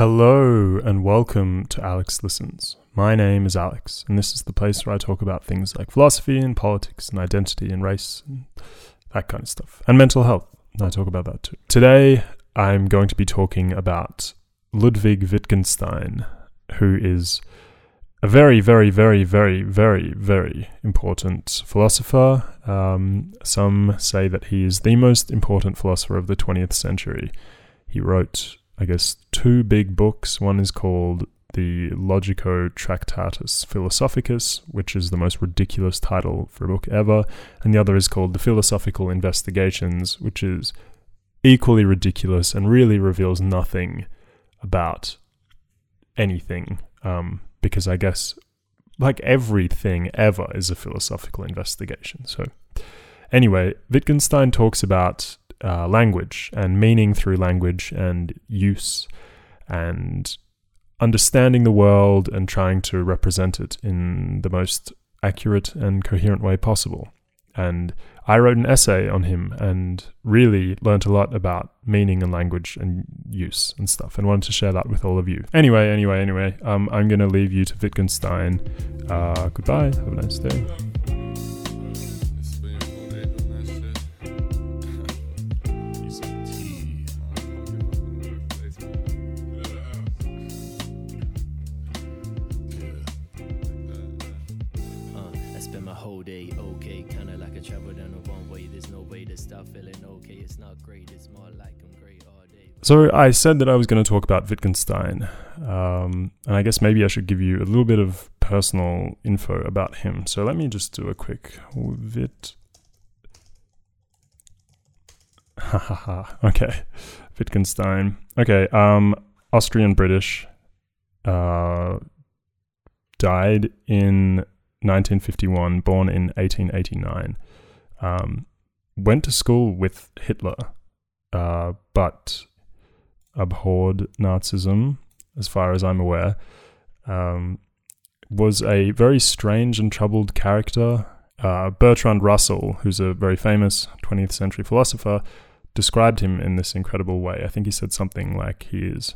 Hello and welcome to Alex Listens. My name is Alex, and this is the place where I talk about things like philosophy and politics and identity and race and that kind of stuff, and mental health. I talk about that too. Today, I'm going to be talking about Ludwig Wittgenstein, who is a very, very, very, very, very, very important philosopher. Um, some say that he is the most important philosopher of the 20th century. He wrote, I guess, two big books. One is called the Logico Tractatus Philosophicus, which is the most ridiculous title for a book ever, and the other is called The Philosophical Investigations, which is equally ridiculous and really reveals nothing about anything. Um, because I guess, like everything ever, is a philosophical investigation. So, anyway, Wittgenstein talks about uh, language and meaning through language and use and understanding the world and trying to represent it in the most accurate and coherent way possible. And I wrote an essay on him and really learnt a lot about meaning and language and use and stuff and wanted to share that with all of you. Anyway, anyway, anyway, um, I'm going to leave you to Wittgenstein. Uh, goodbye. Have a nice day. My whole day okay, kinda like I traveled on a one way. There's no way to stop feeling okay. It's not great, it's more like I'm great all day. So I said that I was going to talk about Wittgenstein, um, and I guess maybe I should give you a little bit of personal info about him. So let me just do a quick Witt. okay, Wittgenstein. Okay, um, Austrian British. Uh, died in 1951, born in 1889. Um, went to school with Hitler, uh, but abhorred Nazism, as far as I'm aware. Um, was a very strange and troubled character. Uh, Bertrand Russell, who's a very famous 20th century philosopher, described him in this incredible way. I think he said something like he is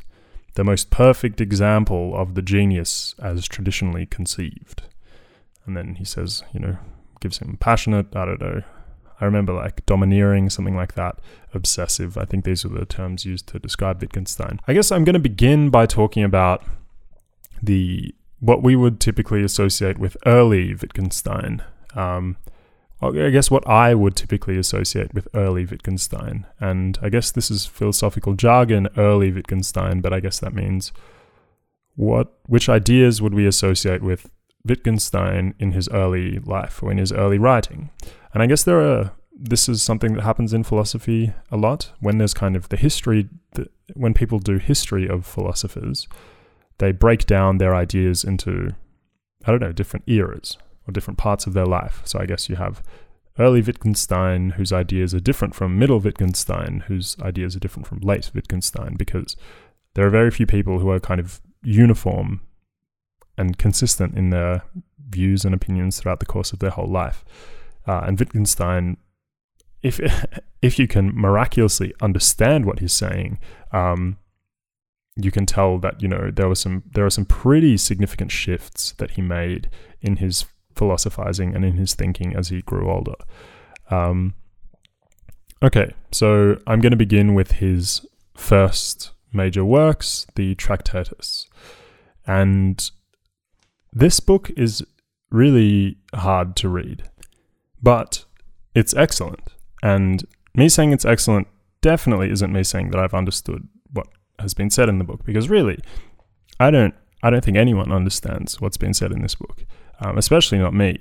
the most perfect example of the genius as traditionally conceived. And then he says, you know, gives him passionate, I don't know. I remember like domineering, something like that, obsessive. I think these are the terms used to describe Wittgenstein. I guess I'm going to begin by talking about the what we would typically associate with early Wittgenstein. Um, I guess what I would typically associate with early Wittgenstein. And I guess this is philosophical jargon, early Wittgenstein, but I guess that means what which ideas would we associate with Wittgenstein in his early life or in his early writing? And I guess there are this is something that happens in philosophy a lot when there's kind of the history that when people do history of philosophers, they break down their ideas into I don't know, different eras or different parts of their life. So I guess you have early Wittgenstein, whose ideas are different from middle Wittgenstein, whose ideas are different from late Wittgenstein, because there are very few people who are kind of uniform and consistent in their views and opinions throughout the course of their whole life. Uh, and Wittgenstein, if if you can miraculously understand what he's saying, um, you can tell that you know there were some there are some pretty significant shifts that he made in his philosophizing and in his thinking as he grew older. Um, okay, so I'm going to begin with his first major works, the Tractatus. And this book is really hard to read, but it's excellent. And me saying it's excellent definitely isn't me saying that I've understood what has been said in the book, because really, I don't. I don't think anyone understands what's been said in this book um, especially not me.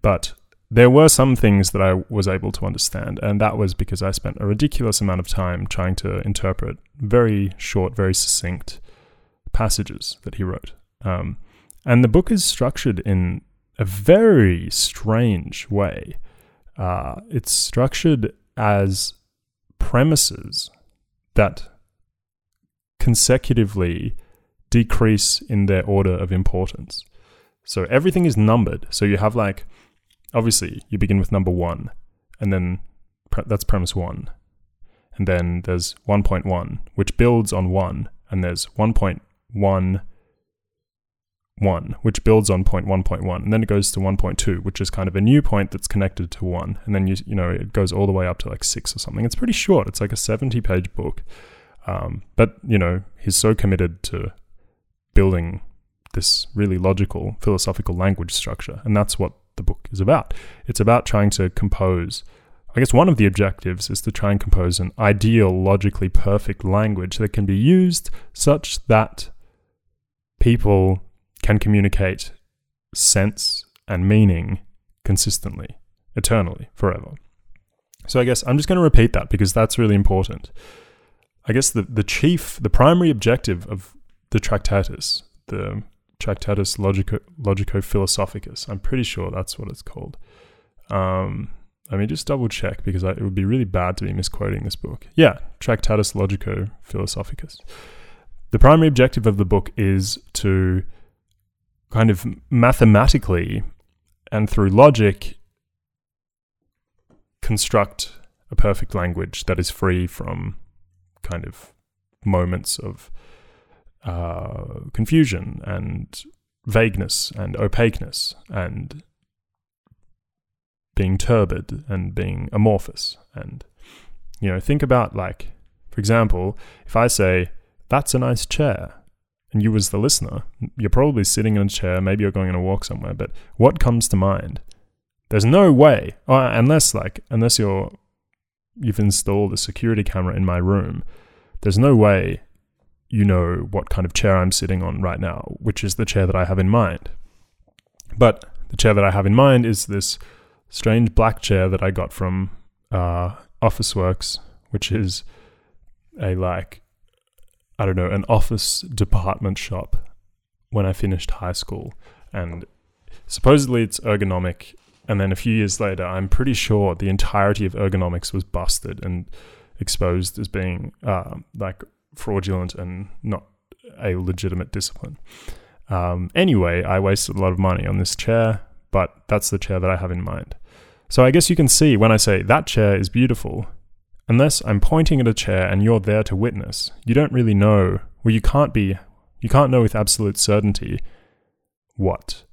But there were some things that I was able to understand, and that was because I spent a ridiculous amount of time trying to interpret very short, very succinct passages that he wrote. Um, and the book is structured in a very strange way. Uh, it's structured as premises that consecutively decrease in their order of importance. So everything is numbered. So you have like, obviously, you begin with number one, and then pre- that's premise one. And then there's 1.1, which builds on one, and there's 1.1 1, which builds on point 1.1, and then it goes to 1.2, which is kind of a new point that's connected to 1, and then you you know it goes all the way up to like 6 or something. It's pretty short. It's like a 70-page book. Um, but, you know, he's so committed to building this really logical philosophical language structure, and that's what the book is about. It's about trying to compose I guess one of the objectives is to try and compose an ideal, logically perfect language that can be used such that people can communicate sense and meaning consistently, eternally, forever. So I guess I'm just going to repeat that because that's really important. I guess the, the chief, the primary objective of the Tractatus, the Tractatus Logico, Philosophicus, I'm pretty sure that's what it's called. Um, let me just double check because I, it would be really bad to be misquoting this book. Yeah, Tractatus Logico Philosophicus. The primary objective of the book is to kind of mathematically and through logic construct a perfect language that is free from kind of moments of uh, confusion and vagueness and opaqueness and being turbid and being amorphous and you know think about like for example if i say that's a nice chair and you as the listener, you're probably sitting in a chair, maybe you're going on a walk somewhere, but what comes to mind? There's no way, uh, unless like unless you're you've installed a security camera in my room, there's no way you know what kind of chair I'm sitting on right now, which is the chair that I have in mind. But the chair that I have in mind is this strange black chair that I got from uh, Officeworks, which is a like I don't know, an office department shop when I finished high school. And supposedly it's ergonomic. And then a few years later, I'm pretty sure the entirety of ergonomics was busted and exposed as being uh, like fraudulent and not a legitimate discipline. Um, anyway, I wasted a lot of money on this chair, but that's the chair that I have in mind. So I guess you can see when I say that chair is beautiful, unless I'm pointing at a chair and you're there to witness, you don't really know, well, you can't be, you can't know with absolute certainty what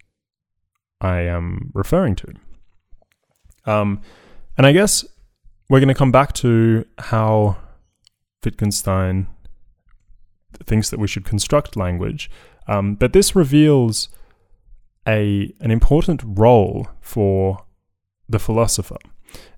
I am referring to. Um, and I guess we're going to come back to how Wittgenstein thinks that we should construct language. Um, but this reveals a an important role for the philosopher.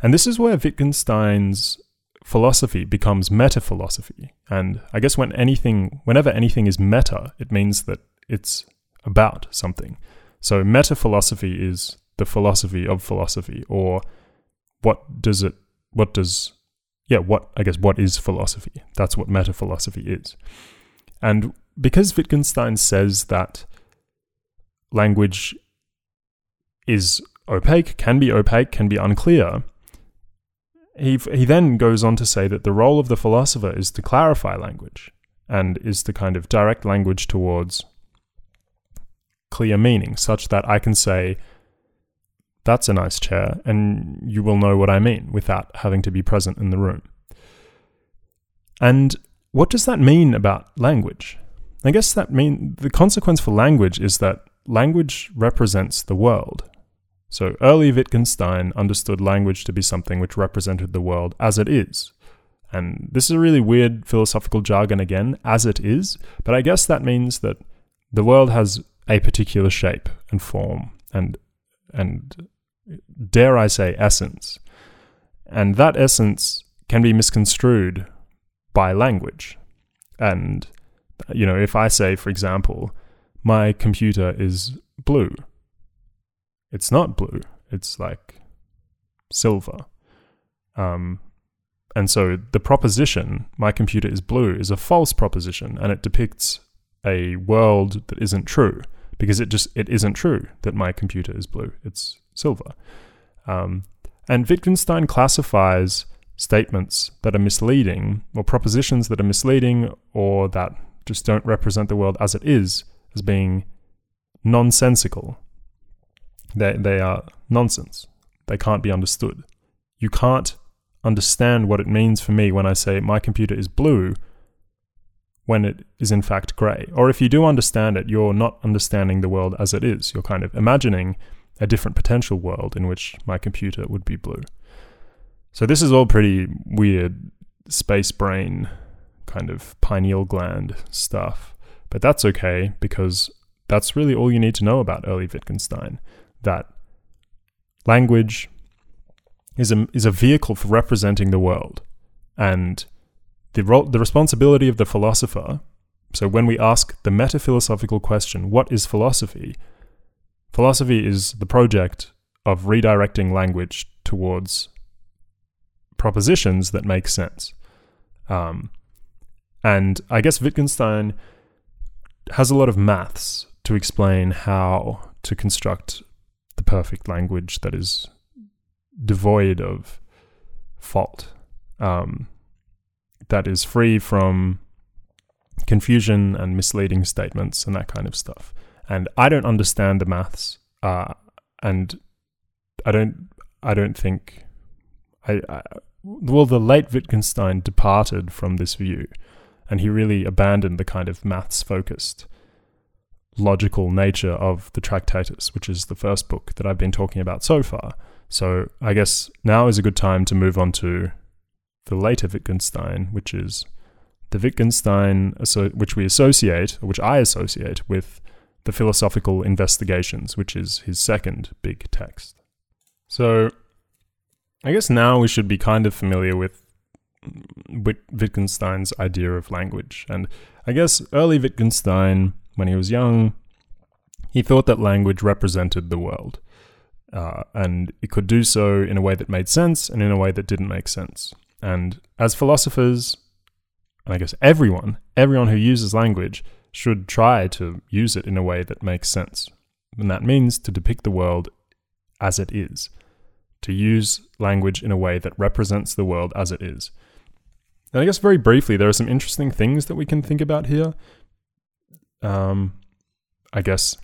And this is where Wittgenstein's philosophy becomes meta philosophy. And I guess when anything, whenever anything is meta, it means that it's about something. So meta philosophy is the philosophy of philosophy, or what does it, what does, yeah, what, I guess, what is philosophy? That's what meta philosophy is. And because Wittgenstein says that language is opaque, can be opaque, can be unclear, he, he then goes on to say that the role of the philosopher is to clarify language and is to kind of direct language towards clear meaning, such that I can say, that's a nice chair, and you will know what I mean without having to be present in the room. And what does that mean about language? I guess that mean the consequence for language is that language represents the world. So early Wittgenstein understood language to be something which represented the world as it is. And this is a really weird philosophical jargon again, as it is, but I guess that means that the world has a particular shape and form and and dare I say essence. And that essence can be misconstrued by language. And you know, if I say for example, my computer is blue, it's not blue. It's like silver. Um, and so the proposition, my computer is blue, is a false proposition and it depicts a world that isn't true because it just it isn't true that my computer is blue. It's silver. Um, and Wittgenstein classifies statements that are misleading or propositions that are misleading or that just don't represent the world as it is as being nonsensical they, they are nonsense. They can't be understood. You can't understand what it means for me when I say my computer is blue when it is in fact grey. Or if you do understand it, you're not understanding the world as it is. You're kind of imagining a different potential world in which my computer would be blue. So this is all pretty weird space brain kind of pineal gland stuff. But that's okay because that's really all you need to know about early Wittgenstein. That language is a, is a vehicle for representing the world. And the, ro- the responsibility of the philosopher, so when we ask the metaphilosophical question, what is philosophy? Philosophy is the project of redirecting language towards propositions that make sense. Um, and I guess Wittgenstein has a lot of maths to explain how to construct perfect language that is devoid of fault, um, that is free from confusion and misleading statements and that kind of stuff. And I don't understand the maths, uh, and I don't, I don't think, I, I well, the late Wittgenstein departed from this view, and he really abandoned the kind of maths focused logical nature of the Tractatus, which is the first book that I've been talking about so far. So I guess now is a good time to move on to the later Wittgenstein, which is the Wittgenstein which we associate, which I associate with the Philosophical Investigations, which is his second big text. So I guess now we should be kind of familiar with Wittgenstein's idea of language. And I guess early Wittgenstein, when he was young, he thought that language represented the world. Uh, and it could do so in a way that made sense and in a way that didn't make sense. And as philosophers, and I guess everyone, everyone who uses language should try to use it in a way that makes sense. And that means to depict the world as it is to use language in a way that represents the world as it is. And I guess very briefly, there are some interesting things that we can think about here. Um, I guess,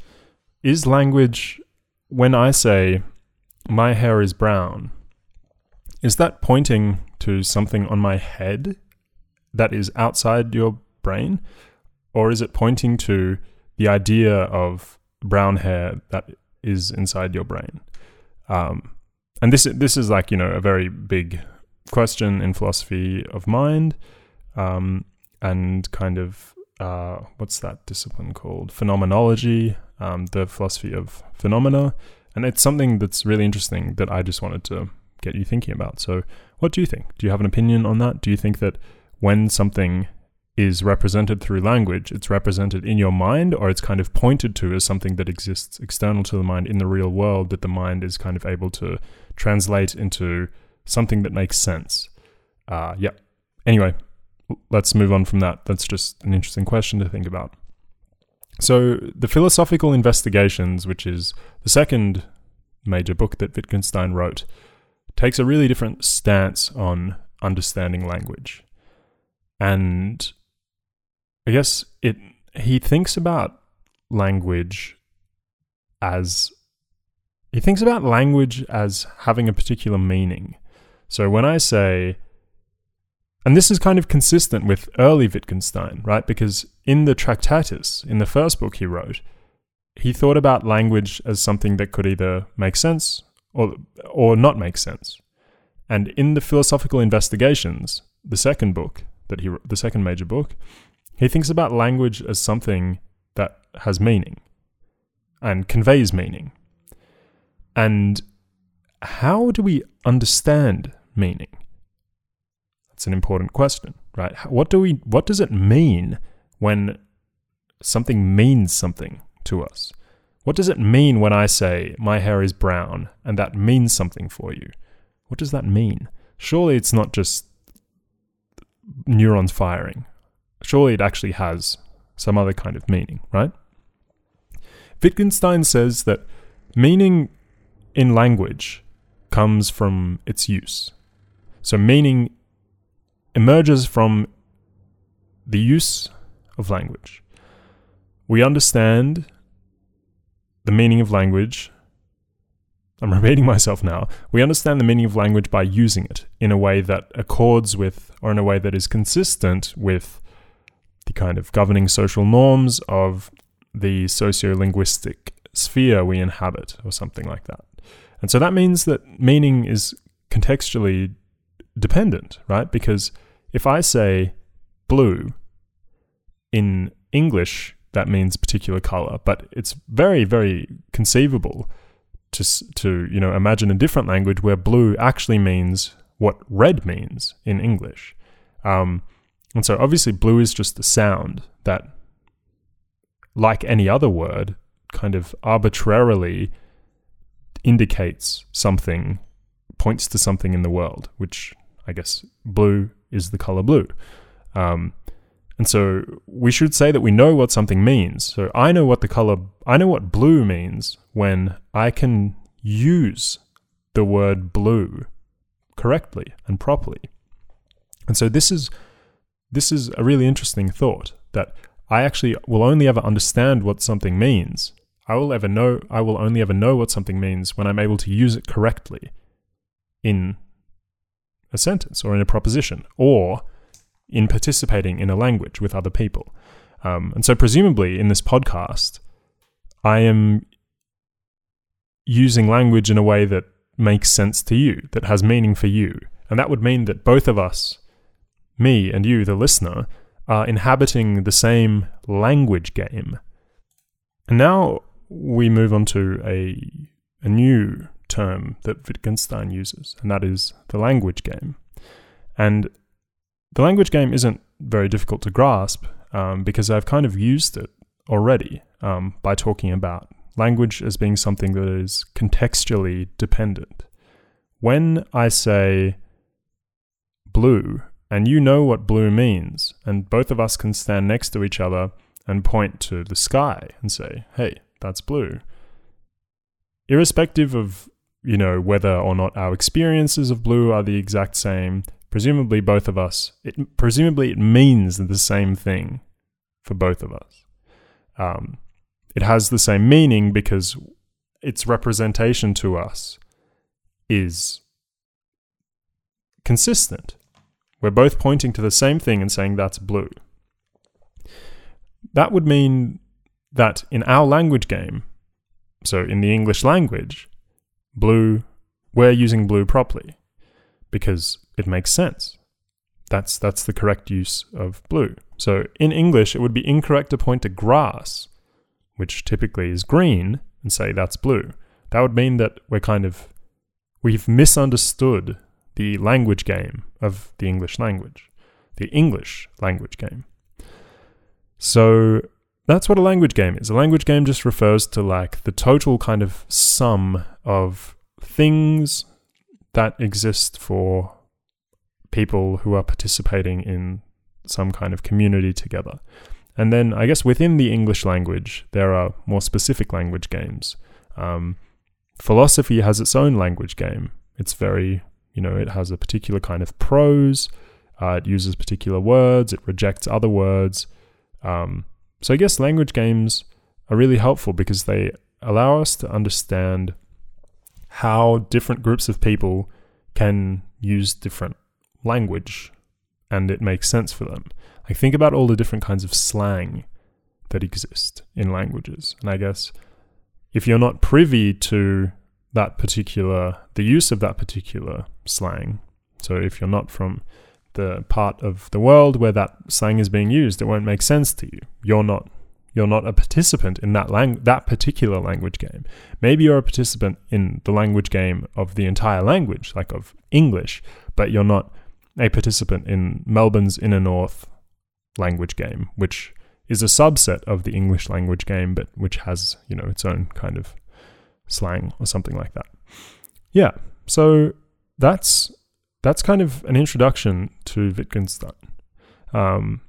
is language, when I say, my hair is brown, is that pointing to something on my head that is outside your brain? Or is it pointing to the idea of brown hair that is inside your brain? Um, and this this is like you know a very big question in philosophy of mind, um, and kind of uh, what's that discipline called? Phenomenology, um, the philosophy of phenomena, and it's something that's really interesting that I just wanted to get you thinking about. So, what do you think? Do you have an opinion on that? Do you think that when something is represented through language, it's represented in your mind, or it's kind of pointed to as something that exists external to the mind in the real world that the mind is kind of able to translate into something that makes sense. Uh, yeah. Anyway, let's move on from that. That's just an interesting question to think about. So, the Philosophical Investigations, which is the second major book that Wittgenstein wrote, takes a really different stance on understanding language. And I guess it he thinks about language as he thinks about language as having a particular meaning. So when I say and this is kind of consistent with early Wittgenstein, right? Because in the Tractatus, in the first book he wrote, he thought about language as something that could either make sense or or not make sense. And in the Philosophical Investigations, the second book that he the second major book, he thinks about language as something that has meaning and conveys meaning. And how do we understand meaning? That's an important question, right? What do we what does it mean when something means something to us? What does it mean when I say my hair is brown and that means something for you? What does that mean? Surely it's not just neurons firing surely it actually has some other kind of meaning, right? Wittgenstein says that meaning in language comes from its use. So meaning emerges from the use of language. We understand the meaning of language. I'm repeating myself now. We understand the meaning of language by using it in a way that accords with, or in a way that is consistent with the kind of governing social norms of the sociolinguistic sphere we inhabit, or something like that. And so that means that meaning is contextually dependent, right? Because if I say blue in English, that means particular color, but it's very, very conceivable to, to you know imagine a different language where blue actually means what red means in English. Um, and so obviously blue is just a sound that, like any other word, kind of arbitrarily indicates something, points to something in the world, which I guess blue is the color blue. Um, and so we should say that we know what something means. So I know what the color, I know what blue means when I can use the word blue correctly and properly. And so this is this is a really interesting thought that I actually will only ever understand what something means. I will ever know I will only ever know what something means when I'm able to use it correctly in a sentence or in a proposition or in participating in a language with other people. Um, and so, presumably, in this podcast, I am using language in a way that makes sense to you, that has meaning for you. And that would mean that both of us, me and you, the listener, are inhabiting the same language game. And now we move on to a, a new term that Wittgenstein uses, and that is the language game. And the language game isn't very difficult to grasp um, because I've kind of used it already um, by talking about language as being something that is contextually dependent. When I say blue, and you know what blue means, and both of us can stand next to each other and point to the sky and say, hey, that's blue. Irrespective of, you know, whether or not our experiences of blue are the exact same, presumably both of us, it, presumably it means the same thing for both of us. Um, it has the same meaning because its representation to us is consistent. We're both pointing to the same thing and saying that's blue. That would mean that in our language game, so in the English language, blue, we're using blue properly because it makes sense. That's that's the correct use of blue. So in English, it would be incorrect to point to grass, which typically is green, and say that's blue. That would mean that we're kind of we've misunderstood the language game of the English language, the English language game. So that's what a language game is. A language game just refers to like the total kind of sum of things that exist for people who are participating in some kind of community together. And then I guess within the English language, there are more specific language games. Um, philosophy has its own language game. It's very, you know, it has a particular kind of prose. Uh, it uses particular words. It rejects other words. Um, so I guess language games are really helpful because they allow us to understand how different groups of people can use different language and it makes sense for them. Like think about all the different kinds of slang that exist in languages. And I guess if you're not privy to that particular the use of that particular slang, so if you're not from the part of the world where that slang is being used, it won't make sense to you. You're not you're not a participant in that lang- that particular language game. Maybe you're a participant in the language game of the entire language, like of English, but you're not a participant in Melbourne's Inner North language game, which is a subset of the English language game, but which has, you know, its own kind of slang or something like that. Yeah. So that's that's kind of an introduction to Wittgenstein. Um,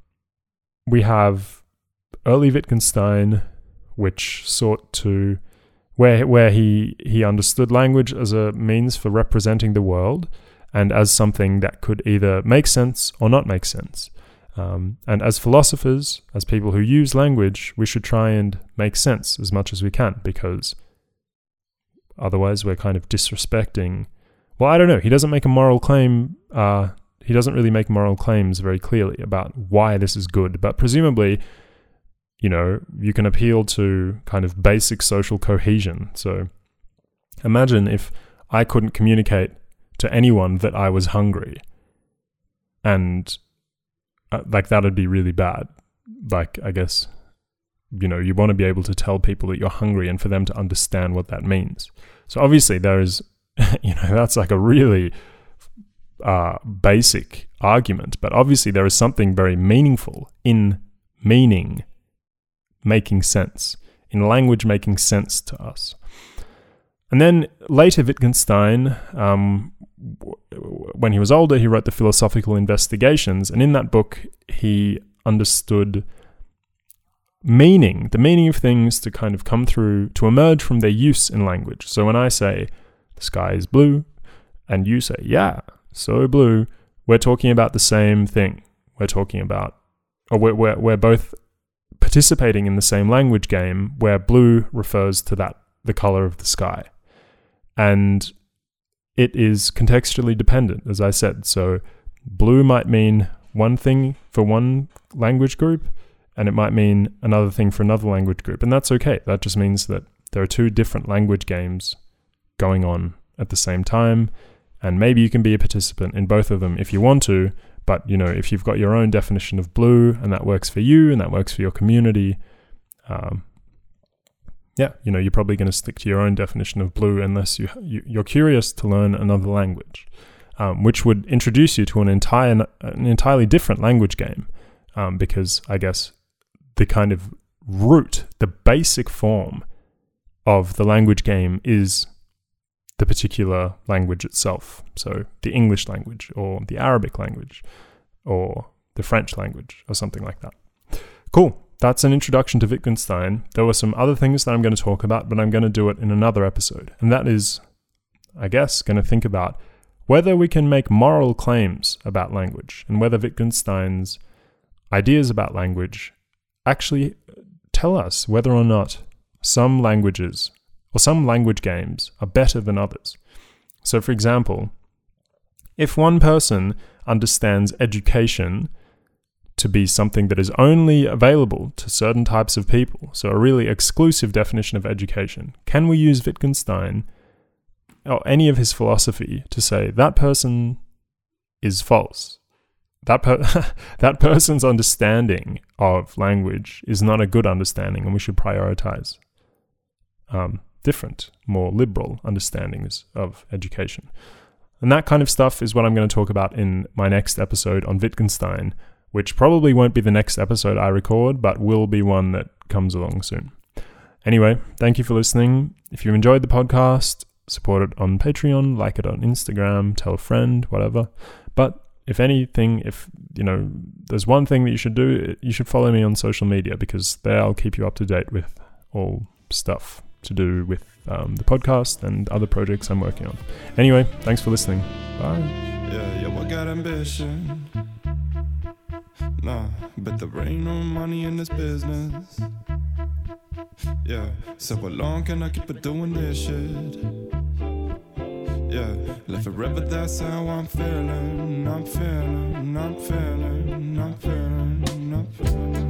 we have early Wittgenstein, which sought to where where he he understood language as a means for representing the world and as something that could either make sense or not make sense. Um, and as philosophers, as people who use language, we should try and make sense as much as we can because otherwise we're kind of disrespecting. Well, I don't know. He doesn't make a moral claim uh, he doesn't really make moral claims very clearly about why this is good. But presumably, you know, you can appeal to kind of basic social cohesion. So imagine if I couldn't communicate to anyone that I was hungry. And uh, like that would be really bad. Like, I guess, you know, you want to be able to tell people that you're hungry and for them to understand what that means. So obviously, there is, you know, that's like a really uh, basic argument, but obviously, there is something very meaningful in meaning making sense, in language making sense to us. And then later, Wittgenstein, um, when he was older, he wrote the Philosophical Investigations, and in that book, he understood meaning, the meaning of things to kind of come through, to emerge from their use in language. So when I say the sky is blue, and you say, yeah, so blue, we're talking about the same thing. We're talking about, or we're, we're, we're both participating in the same language game where blue refers to that, the color of the sky and it is contextually dependent, as I said. So, blue might mean one thing for one language group, and it might mean another thing for another language group. And that's okay. That just means that there are two different language games going on at the same time. And maybe you can be a participant in both of them if you want to. But, you know, if you've got your own definition of blue and that works for you and that works for your community, um, yeah, you know, you're probably going to stick to your own definition of blue unless you, you are curious to learn another language, um, which would introduce you to an entire an entirely different language game, um, because I guess the kind of root, the basic form of the language game is the particular language itself. So the English language, or the Arabic language, or the French language, or something like that. Cool that's an introduction to Wittgenstein. There were some other things that I'm going to talk about, but I'm going to do it in another episode. And that is, I guess, going to think about whether we can make moral claims about language and whether Wittgenstein's ideas about language actually tell us whether or not some languages or some language games are better than others. So, for example, if one person understands education to be something that is only available to certain types of people, so a really exclusive definition of education. Can we use Wittgenstein or any of his philosophy to say that person is false? That per- that person's understanding of language is not a good understanding, and we should prioritize um, different, more liberal understandings of education. And that kind of stuff is what I'm going to talk about in my next episode on Wittgenstein, which probably won't be the next episode I record, but will be one that comes along soon. Anyway, thank you for listening. If you enjoyed the podcast, support it on Patreon, like it on Instagram, tell a friend, whatever. But if anything, if you know, there's one thing that you should do, you should follow me on social media because there I'll keep you up to date with all stuff to do with um, the podcast and other projects I'm working on. Anyway, thanks for listening. Bye. Yeah, yeah, got ambition. Nah, but there ain't no money in this business. Yeah, so how long can I keep doing this shit? Yeah, live forever, that's how I'm feeling. I'm feeling, I'm feeling, I'm feeling, I'm feeling.